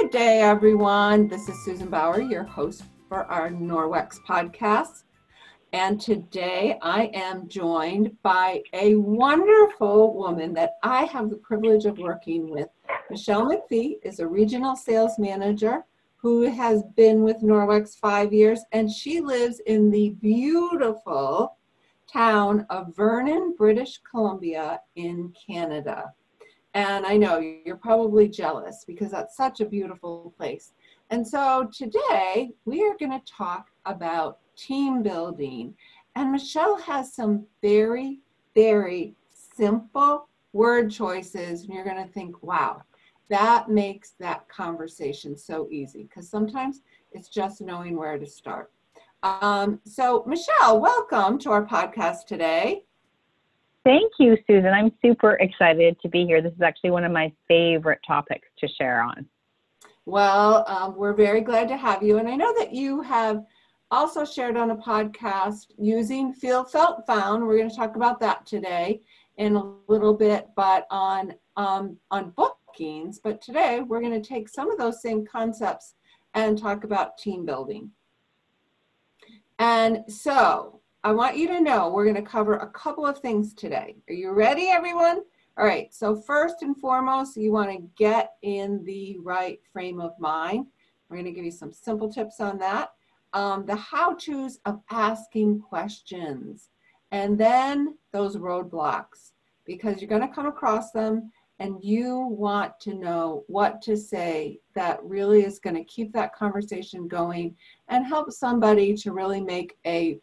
Good day, everyone. This is Susan Bauer, your host for our Norwex podcast. And today I am joined by a wonderful woman that I have the privilege of working with. Michelle McPhee is a regional sales manager who has been with Norwex five years, and she lives in the beautiful town of Vernon, British Columbia in Canada. And I know you're probably jealous because that's such a beautiful place. And so today we are going to talk about team building. And Michelle has some very, very simple word choices. And you're going to think, wow, that makes that conversation so easy because sometimes it's just knowing where to start. Um, so, Michelle, welcome to our podcast today. Thank you, Susan. I'm super excited to be here. This is actually one of my favorite topics to share on. Well, um, we're very glad to have you. And I know that you have also shared on a podcast using Feel Felt Found. We're going to talk about that today in a little bit, but on um, on bookings. But today we're going to take some of those same concepts and talk about team building. And so I want you to know we're going to cover a couple of things today. Are you ready, everyone? All right, so first and foremost, you want to get in the right frame of mind. We're going to give you some simple tips on that. Um, the how to's of asking questions, and then those roadblocks, because you're going to come across them and you want to know what to say that really is going to keep that conversation going and help somebody to really make a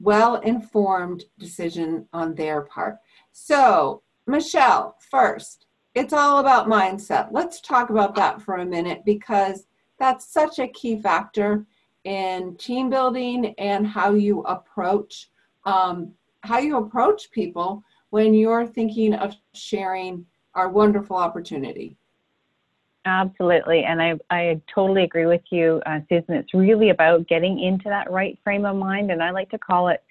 well informed decision on their part. So, Michelle, first, it's all about mindset. Let's talk about that for a minute because that's such a key factor in team building and how you approach um, how you approach people when you're thinking of sharing our wonderful opportunity. Absolutely. And I, I totally agree with you, uh, Susan. It's really about getting into that right frame of mind. And I like to call it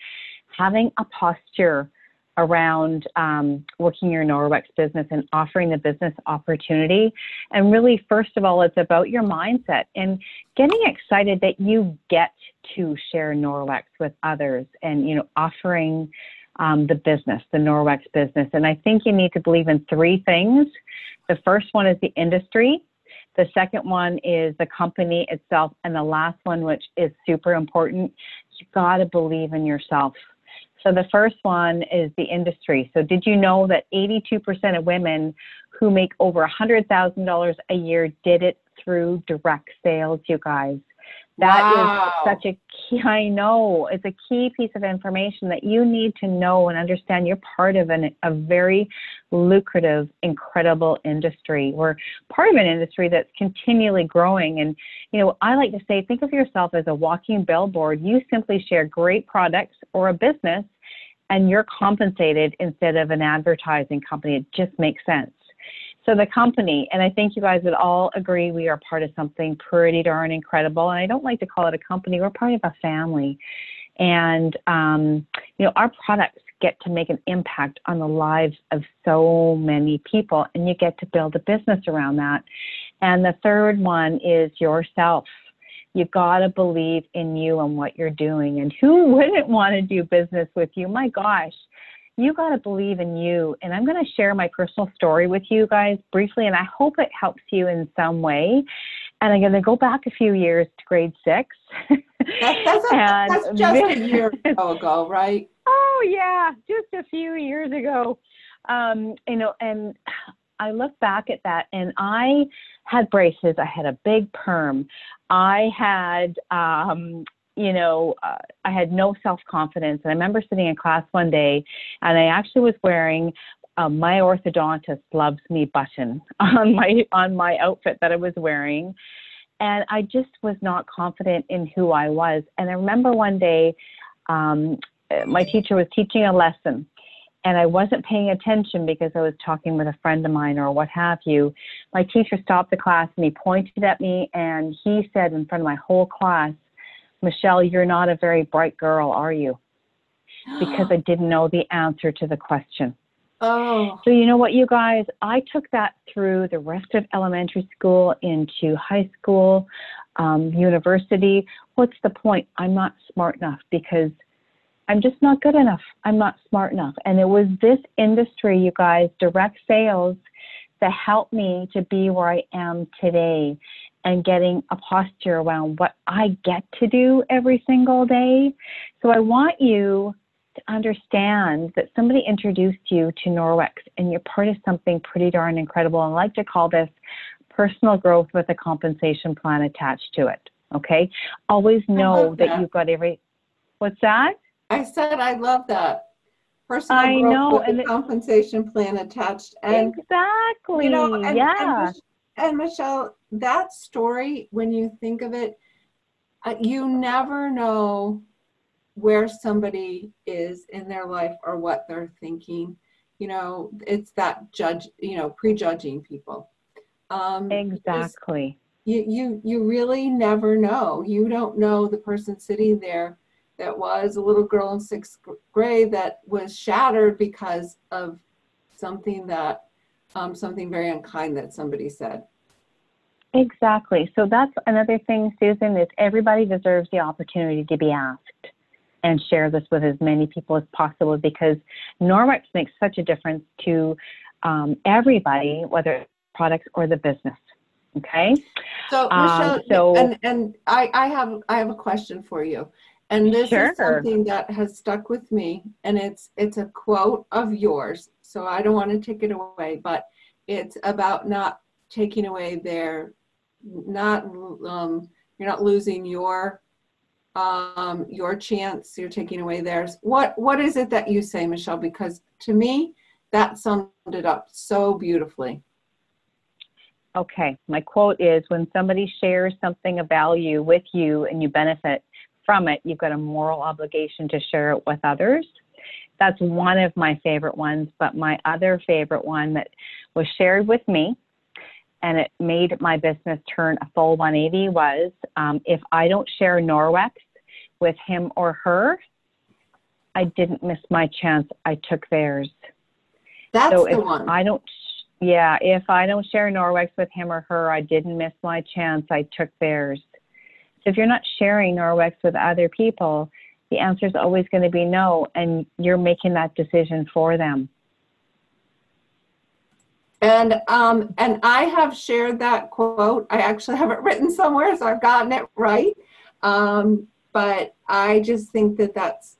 having a posture around um, working your Norwex business and offering the business opportunity. And really, first of all, it's about your mindset and getting excited that you get to share Norwex with others and, you know, offering um, the business, the Norwex business. And I think you need to believe in three things. The first one is the industry. The second one is the company itself. And the last one, which is super important, you got to believe in yourself. So the first one is the industry. So did you know that 82% of women who make over $100,000 a year did it through direct sales, you guys? That wow. is such a key, I know, it's a key piece of information that you need to know and understand. You're part of an, a very lucrative, incredible industry. We're part of an industry that's continually growing. And, you know, I like to say, think of yourself as a walking billboard. You simply share great products or a business and you're compensated instead of an advertising company. It just makes sense. So the company, and I think you guys would all agree we are part of something pretty darn incredible. And I don't like to call it a company, we're part of a family. And, um, you know, our products get to make an impact on the lives of so many people, and you get to build a business around that. And the third one is yourself. You've got to believe in you and what you're doing. And who wouldn't want to do business with you? My gosh, you got to believe in you. And I'm going to share my personal story with you guys briefly, and I hope it helps you in some way. And I'm going to go back a few years to grade six. That's, that's, a, that's just a year ago, right? Oh, yeah, just a few years ago. Um, you know, and I look back at that and I had braces. I had a big perm. I had um, you know, uh, I had no self confidence. And I remember sitting in class one day, and I actually was wearing uh, my orthodontist loves me button on my on my outfit that I was wearing, and I just was not confident in who I was. And I remember one day, um, my teacher was teaching a lesson. And I wasn't paying attention because I was talking with a friend of mine or what have you. My teacher stopped the class and he pointed at me and he said in front of my whole class, Michelle, you're not a very bright girl, are you? Because I didn't know the answer to the question. Oh. So, you know what, you guys, I took that through the rest of elementary school into high school, um, university. What's the point? I'm not smart enough because I'm just not good enough. I'm not smart enough. And it was this industry, you guys, direct sales, that helped me to be where I am today and getting a posture around what I get to do every single day. So I want you to understand that somebody introduced you to Norwex and you're part of something pretty darn incredible. And I like to call this personal growth with a compensation plan attached to it. Okay. Always know that. that you've got every, what's that? I said I love that. Personal I growth know, with and a compensation plan attached. And exactly. you know, and, and yeah. Mich- and Michelle, that story, when you think of it, uh, you never know where somebody is in their life or what they're thinking. You know, it's that judge, you know, prejudging people. Um, exactly. You, you, you really never know. You don't know the person sitting there that was a little girl in sixth grade that was shattered because of something that um, something very unkind that somebody said. Exactly. So that's another thing, Susan, is everybody deserves the opportunity to be asked and share this with as many people as possible because Norwex makes such a difference to um, everybody, whether it's products or the business. Okay. So Um, Michelle, so- and and I I have I have a question for you, and this Sure. is something that has stuck with me, and it's it's a quote of yours. So I don't want to take it away, but it's about not taking away their, not um, you're not losing your um your chance you're taking away theirs what what is it that you say michelle because to me that summed it up so beautifully Okay. My quote is when somebody shares something of value with you and you benefit from it, you've got a moral obligation to share it with others. That's one of my favorite ones, but my other favorite one that was shared with me and it made my business turn a full 180 was um, if I don't share Norwex with him or her, I didn't miss my chance. I took theirs. that's so the if one I don't, yeah, if I don't share Norwex with him or her, I didn't miss my chance. I took theirs. So if you're not sharing Norwex with other people, the answer is always going to be no, and you're making that decision for them. And um, and I have shared that quote. I actually have it written somewhere, so I've gotten it right. Um, but I just think that that's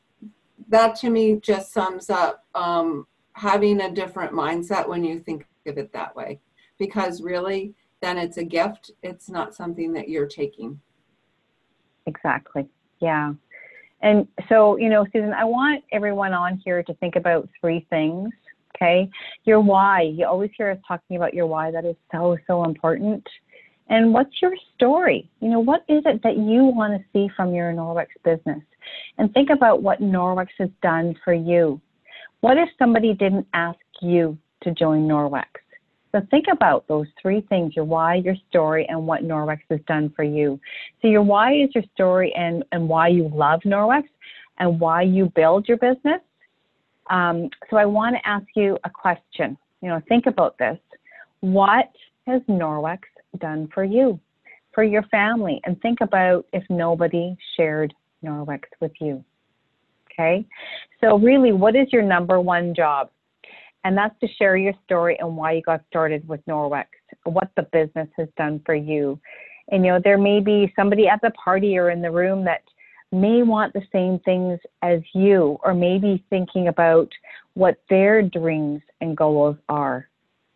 that to me just sums up um, having a different mindset when you think of it that way, because really, then it's a gift. It's not something that you're taking. Exactly. Yeah. And so, you know, Susan, I want everyone on here to think about three things. Okay. Your why. You always hear us talking about your why. That is so, so important. And what's your story? You know, what is it that you want to see from your Norwex business? And think about what Norwex has done for you. What if somebody didn't ask you to join Norwex? So think about those three things your why, your story, and what Norwex has done for you. So your why is your story and, and why you love Norwex and why you build your business. Um, so I want to ask you a question. You know, think about this. What has Norwex done for you, for your family? And think about if nobody shared Norwex with you. Okay. So really, what is your number one job? And that's to share your story and why you got started with Norwex, what the business has done for you. And you know, there may be somebody at the party or in the room that may want the same things as you, or maybe thinking about what their dreams and goals are.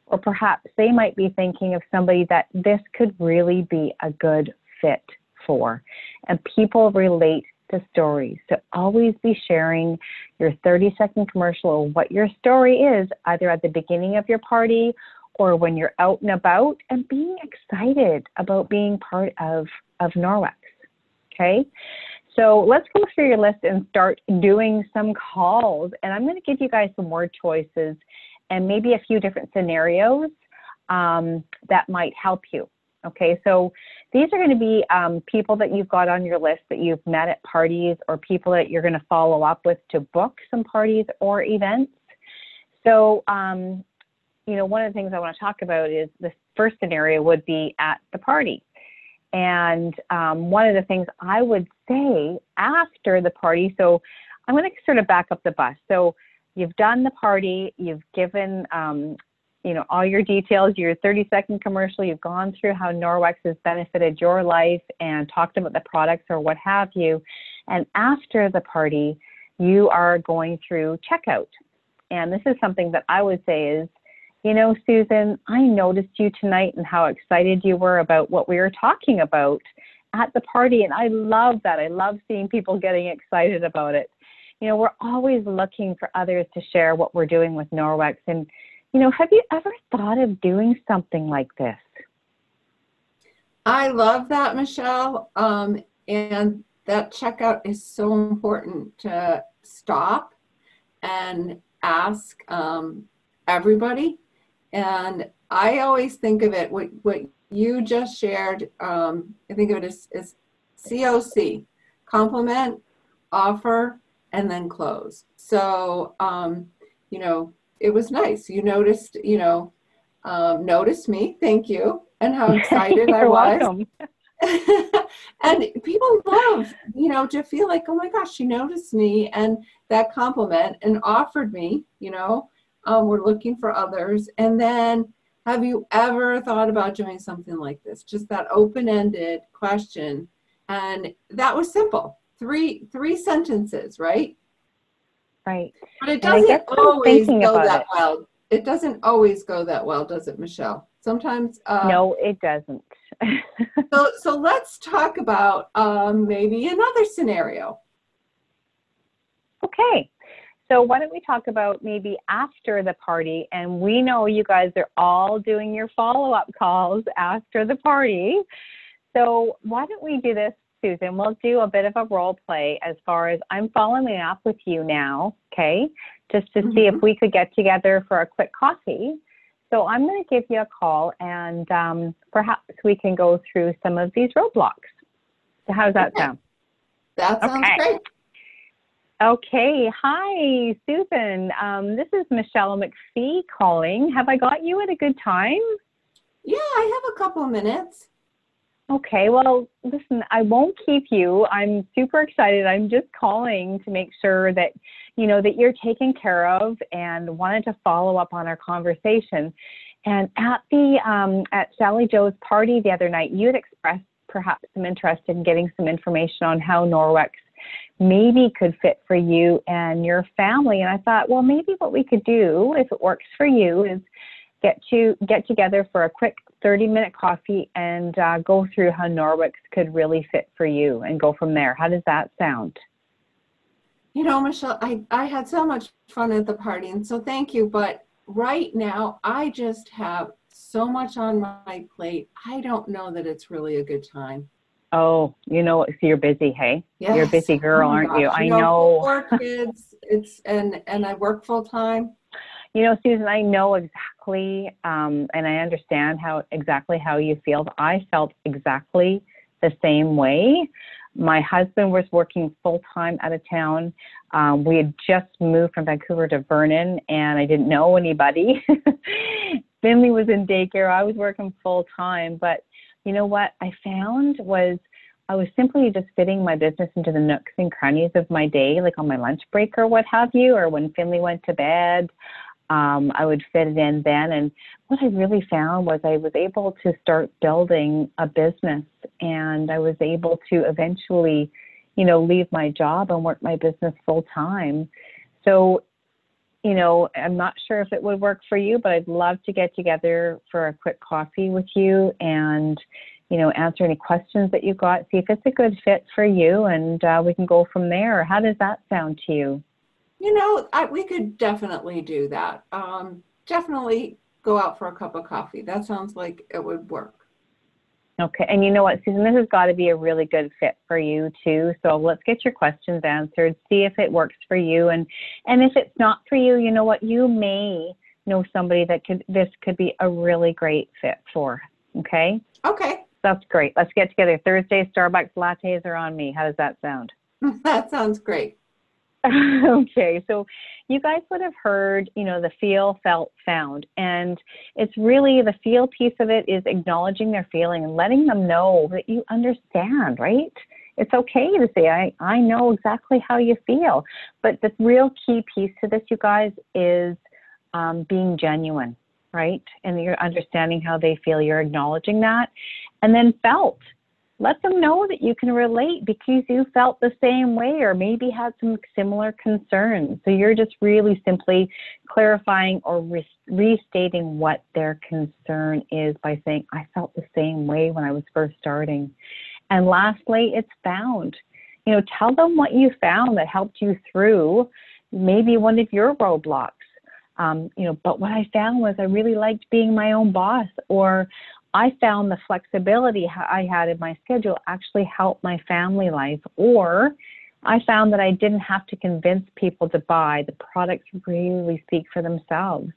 Or perhaps they might be thinking of somebody that this could really be a good fit for. And people relate to stories. So always be sharing your 30 second commercial or what your story is, either at the beginning of your party or when you're out and about, and being excited about being part of, of Norwex. Okay? So let's go through your list and start doing some calls. And I'm going to give you guys some word choices and maybe a few different scenarios um, that might help you. Okay, so these are going to be um, people that you've got on your list that you've met at parties or people that you're going to follow up with to book some parties or events. So, um, you know, one of the things I want to talk about is the first scenario would be at the party. And um, one of the things I would say after the party, so I'm going to sort of back up the bus. So you've done the party, you've given, um, you know, all your details, your 30 second commercial, you've gone through how Norwex has benefited your life and talked about the products or what have you. And after the party, you are going through checkout. And this is something that I would say is you know, Susan, I noticed you tonight and how excited you were about what we were talking about at the party. And I love that. I love seeing people getting excited about it. You know, we're always looking for others to share what we're doing with Norwex. And, you know, have you ever thought of doing something like this? I love that, Michelle. Um, and that checkout is so important to stop and ask um, everybody and I always think of it, what, what you just shared, um, I think of it as, as COC, compliment, offer, and then close. So, um, you know, it was nice. You noticed, you know, um, noticed me, thank you, and how excited I was. and people love, you know, to feel like, oh my gosh, she noticed me and that compliment and offered me, you know, um, we're looking for others. And then, have you ever thought about doing something like this? Just that open-ended question, and that was simple. Three three sentences, right? Right. But it doesn't always go that it. well. It doesn't always go that well, does it, Michelle? Sometimes. Uh, no, it doesn't. so so let's talk about um, maybe another scenario. Okay. So why don't we talk about maybe after the party? And we know you guys are all doing your follow up calls after the party. So why don't we do this, Susan? We'll do a bit of a role play as far as I'm following up with you now, okay? Just to mm-hmm. see if mm-hmm. we could get together for a quick coffee. So I'm going to give you a call and um, perhaps we can go through some of these roadblocks. So how does that sound? That sounds okay. great. Okay. Hi, Susan. Um, this is Michelle McPhee calling. Have I got you at a good time? Yeah, I have a couple of minutes. Okay. Well, listen, I won't keep you. I'm super excited. I'm just calling to make sure that, you know, that you're taken care of and wanted to follow up on our conversation. And at the, um, at Sally Joe's party the other night, you had expressed perhaps some interest in getting some information on how Norwex maybe could fit for you and your family. And I thought, well, maybe what we could do, if it works for you, is get to get together for a quick 30 minute coffee and uh, go through how Norwex could really fit for you and go from there. How does that sound? You know, Michelle, I, I had so much fun at the party, and so thank you. But right now, I just have so much on my plate. I don't know that it's really a good time. Oh, you know, so you're busy, hey? Yes. You're a busy girl, oh aren't gosh. you? I know. know. Four kids. It's and and I work full time. You know, Susan, I know exactly, um, and I understand how exactly how you feel. I felt exactly the same way. My husband was working full time out of town. Um, we had just moved from Vancouver to Vernon, and I didn't know anybody. Finley was in daycare. I was working full time, but you know what I found was I was simply just fitting my business into the nooks and crannies of my day, like on my lunch break or what have you, or when Finley went to bed. Um, I would fit it in then. And what I really found was I was able to start building a business and I was able to eventually, you know, leave my job and work my business full time. So you know, I'm not sure if it would work for you, but I'd love to get together for a quick coffee with you and, you know, answer any questions that you've got, see if it's a good fit for you, and uh, we can go from there. How does that sound to you? You know, I, we could definitely do that. Um, definitely go out for a cup of coffee. That sounds like it would work. Okay, and you know what, Susan, this has got to be a really good fit for you too. So let's get your questions answered, see if it works for you, and and if it's not for you, you know what, you may know somebody that could this could be a really great fit for. Okay. Okay. That's great. Let's get together. Thursday, Starbucks lattes are on me. How does that sound? that sounds great. okay, so you guys would have heard, you know, the feel, felt, found. And it's really the feel piece of it is acknowledging their feeling and letting them know that you understand, right? It's okay to say, I, I know exactly how you feel. But the real key piece to this, you guys, is um, being genuine, right? And you're understanding how they feel, you're acknowledging that. And then felt let them know that you can relate because you felt the same way or maybe had some similar concerns. So you're just really simply clarifying or restating what their concern is by saying, I felt the same way when I was first starting. And lastly, it's found. You know, tell them what you found that helped you through maybe one of your roadblocks. Um, you know, but what I found was I really liked being my own boss, or I found the flexibility I had in my schedule actually helped my family life, or I found that I didn't have to convince people to buy. The products really speak for themselves.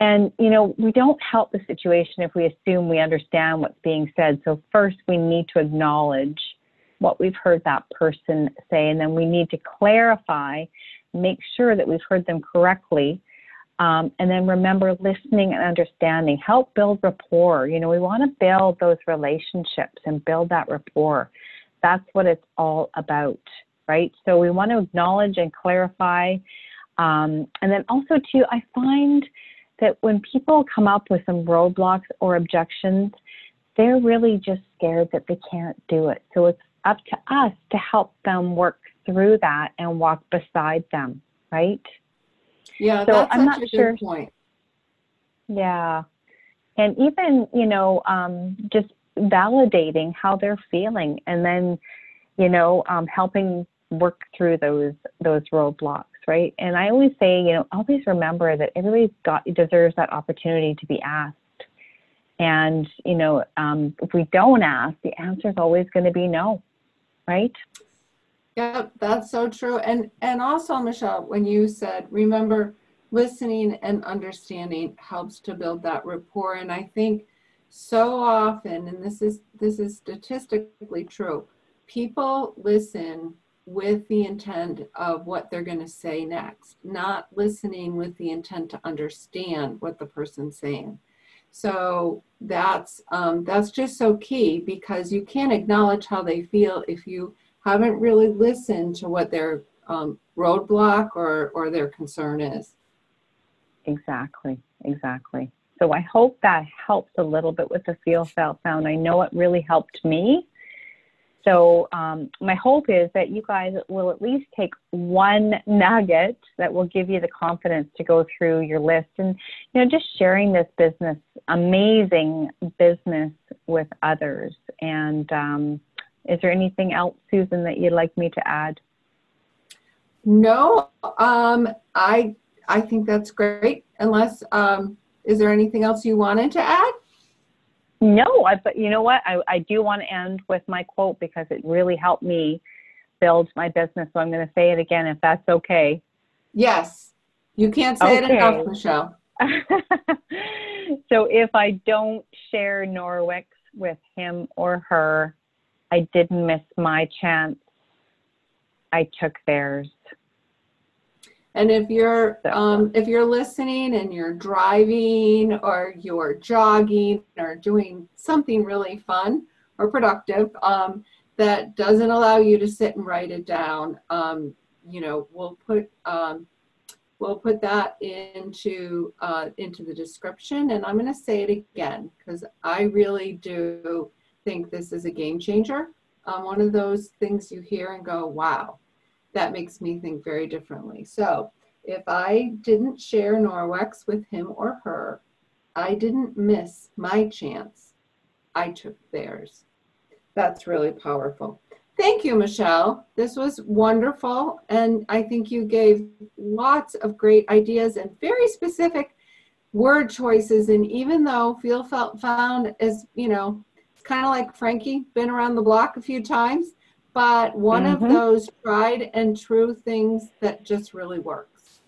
And, you know, we don't help the situation if we assume we understand what's being said. So, first, we need to acknowledge what we've heard that person say, and then we need to clarify, make sure that we've heard them correctly, um, and then remember listening and understanding. Help build rapport. You know, we want to build those relationships and build that rapport. That's what it's all about, right? So we want to acknowledge and clarify. Um, and then also, too, I find that when people come up with some roadblocks or objections, they're really just scared that they can't do it. So it's up to us to help them work through that and walk beside them, right? Yeah, so that's I'm not sure. point. Yeah. And even, you know, um, just validating how they're feeling and then, you know, um, helping work through those those roadblocks, right? And I always say, you know, always remember that everybody's got deserves that opportunity to be asked. And, you know, um, if we don't ask, the answer is always going to be no, right? Yep, that's so true. And and also, Michelle, when you said, remember, listening and understanding helps to build that rapport. And I think so often, and this is this is statistically true, people listen with the intent of what they're going to say next, not listening with the intent to understand what the person's saying. So that's um, that's just so key because you can't acknowledge how they feel if you haven't really listened to what their um, roadblock or, or their concern is. Exactly, exactly. So I hope that helps a little bit with the feel felt found. I know it really helped me. So um, my hope is that you guys will at least take one nugget that will give you the confidence to go through your list and you know just sharing this business, amazing business with others. And um, is there anything else, Susan, that you'd like me to add? No, um, I I think that's great. Unless, um, is there anything else you wanted to add? No, I, but you know what? I, I do want to end with my quote because it really helped me build my business. So I'm going to say it again if that's okay. Yes. You can't say okay. it enough, Michelle. so if I don't share Norwex with him or her, I didn't miss my chance. I took theirs. And if you're um, if you're listening and you're driving or you're jogging or doing something really fun or productive um, that doesn't allow you to sit and write it down, um, you know, we'll put um, we'll put that into uh, into the description. And I'm going to say it again because I really do think this is a game changer. Um, one of those things you hear and go, wow, that makes me think very differently. So if I didn't share Norwex with him or her, I didn't miss my chance. I took theirs. That's really powerful. Thank you, Michelle. This was wonderful. And I think you gave lots of great ideas and very specific word choices. And even though Feel Felt Found is, you know, kind of like Frankie, been around the block a few times, but one mm-hmm. of those tried and true things that just really works.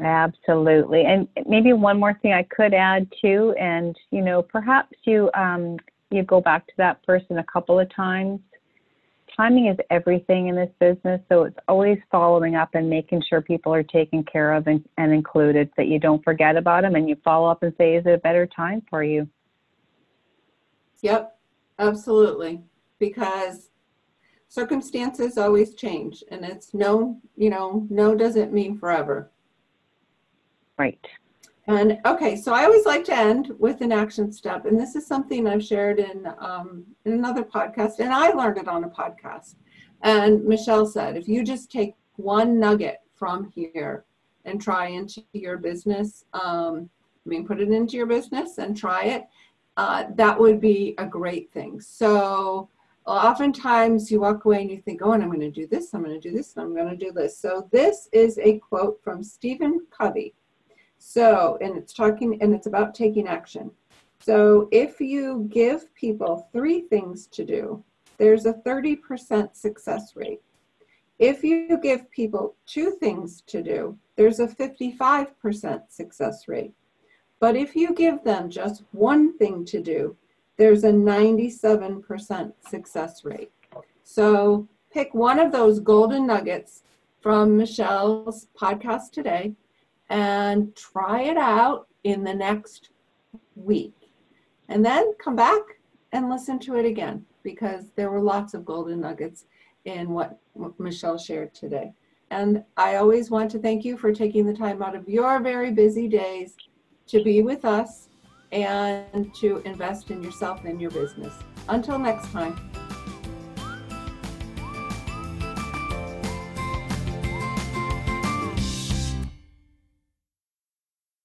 Absolutely. And maybe one more thing I could add too, and you know, perhaps you um, you go back to that person a couple of times timing is everything in this business. So it's always following up and making sure people are taken care of and, and included, that you don't forget about them and you follow up and say, is it a better time for you? Yep, absolutely. Because circumstances always change and it's no, you know, no doesn't mean forever. Right. And okay, so I always like to end with an action step, and this is something I've shared in um, in another podcast, and I learned it on a podcast. And Michelle said, if you just take one nugget from here and try into your business, um, I mean, put it into your business and try it, uh, that would be a great thing. So oftentimes you walk away and you think, oh, and I'm going to do this, I'm going to do this, and I'm going to do this. So this is a quote from Stephen Covey so, and it's talking, and it's about taking action. So, if you give people three things to do, there's a 30% success rate. If you give people two things to do, there's a 55% success rate. But if you give them just one thing to do, there's a 97% success rate. So pick one of those golden nuggets from Michelle's podcast today and try it out in the next week. And then come back and listen to it again because there were lots of golden nuggets in what Michelle shared today. And I always want to thank you for taking the time out of your very busy days to be with us and to invest in yourself and your business. Until next time.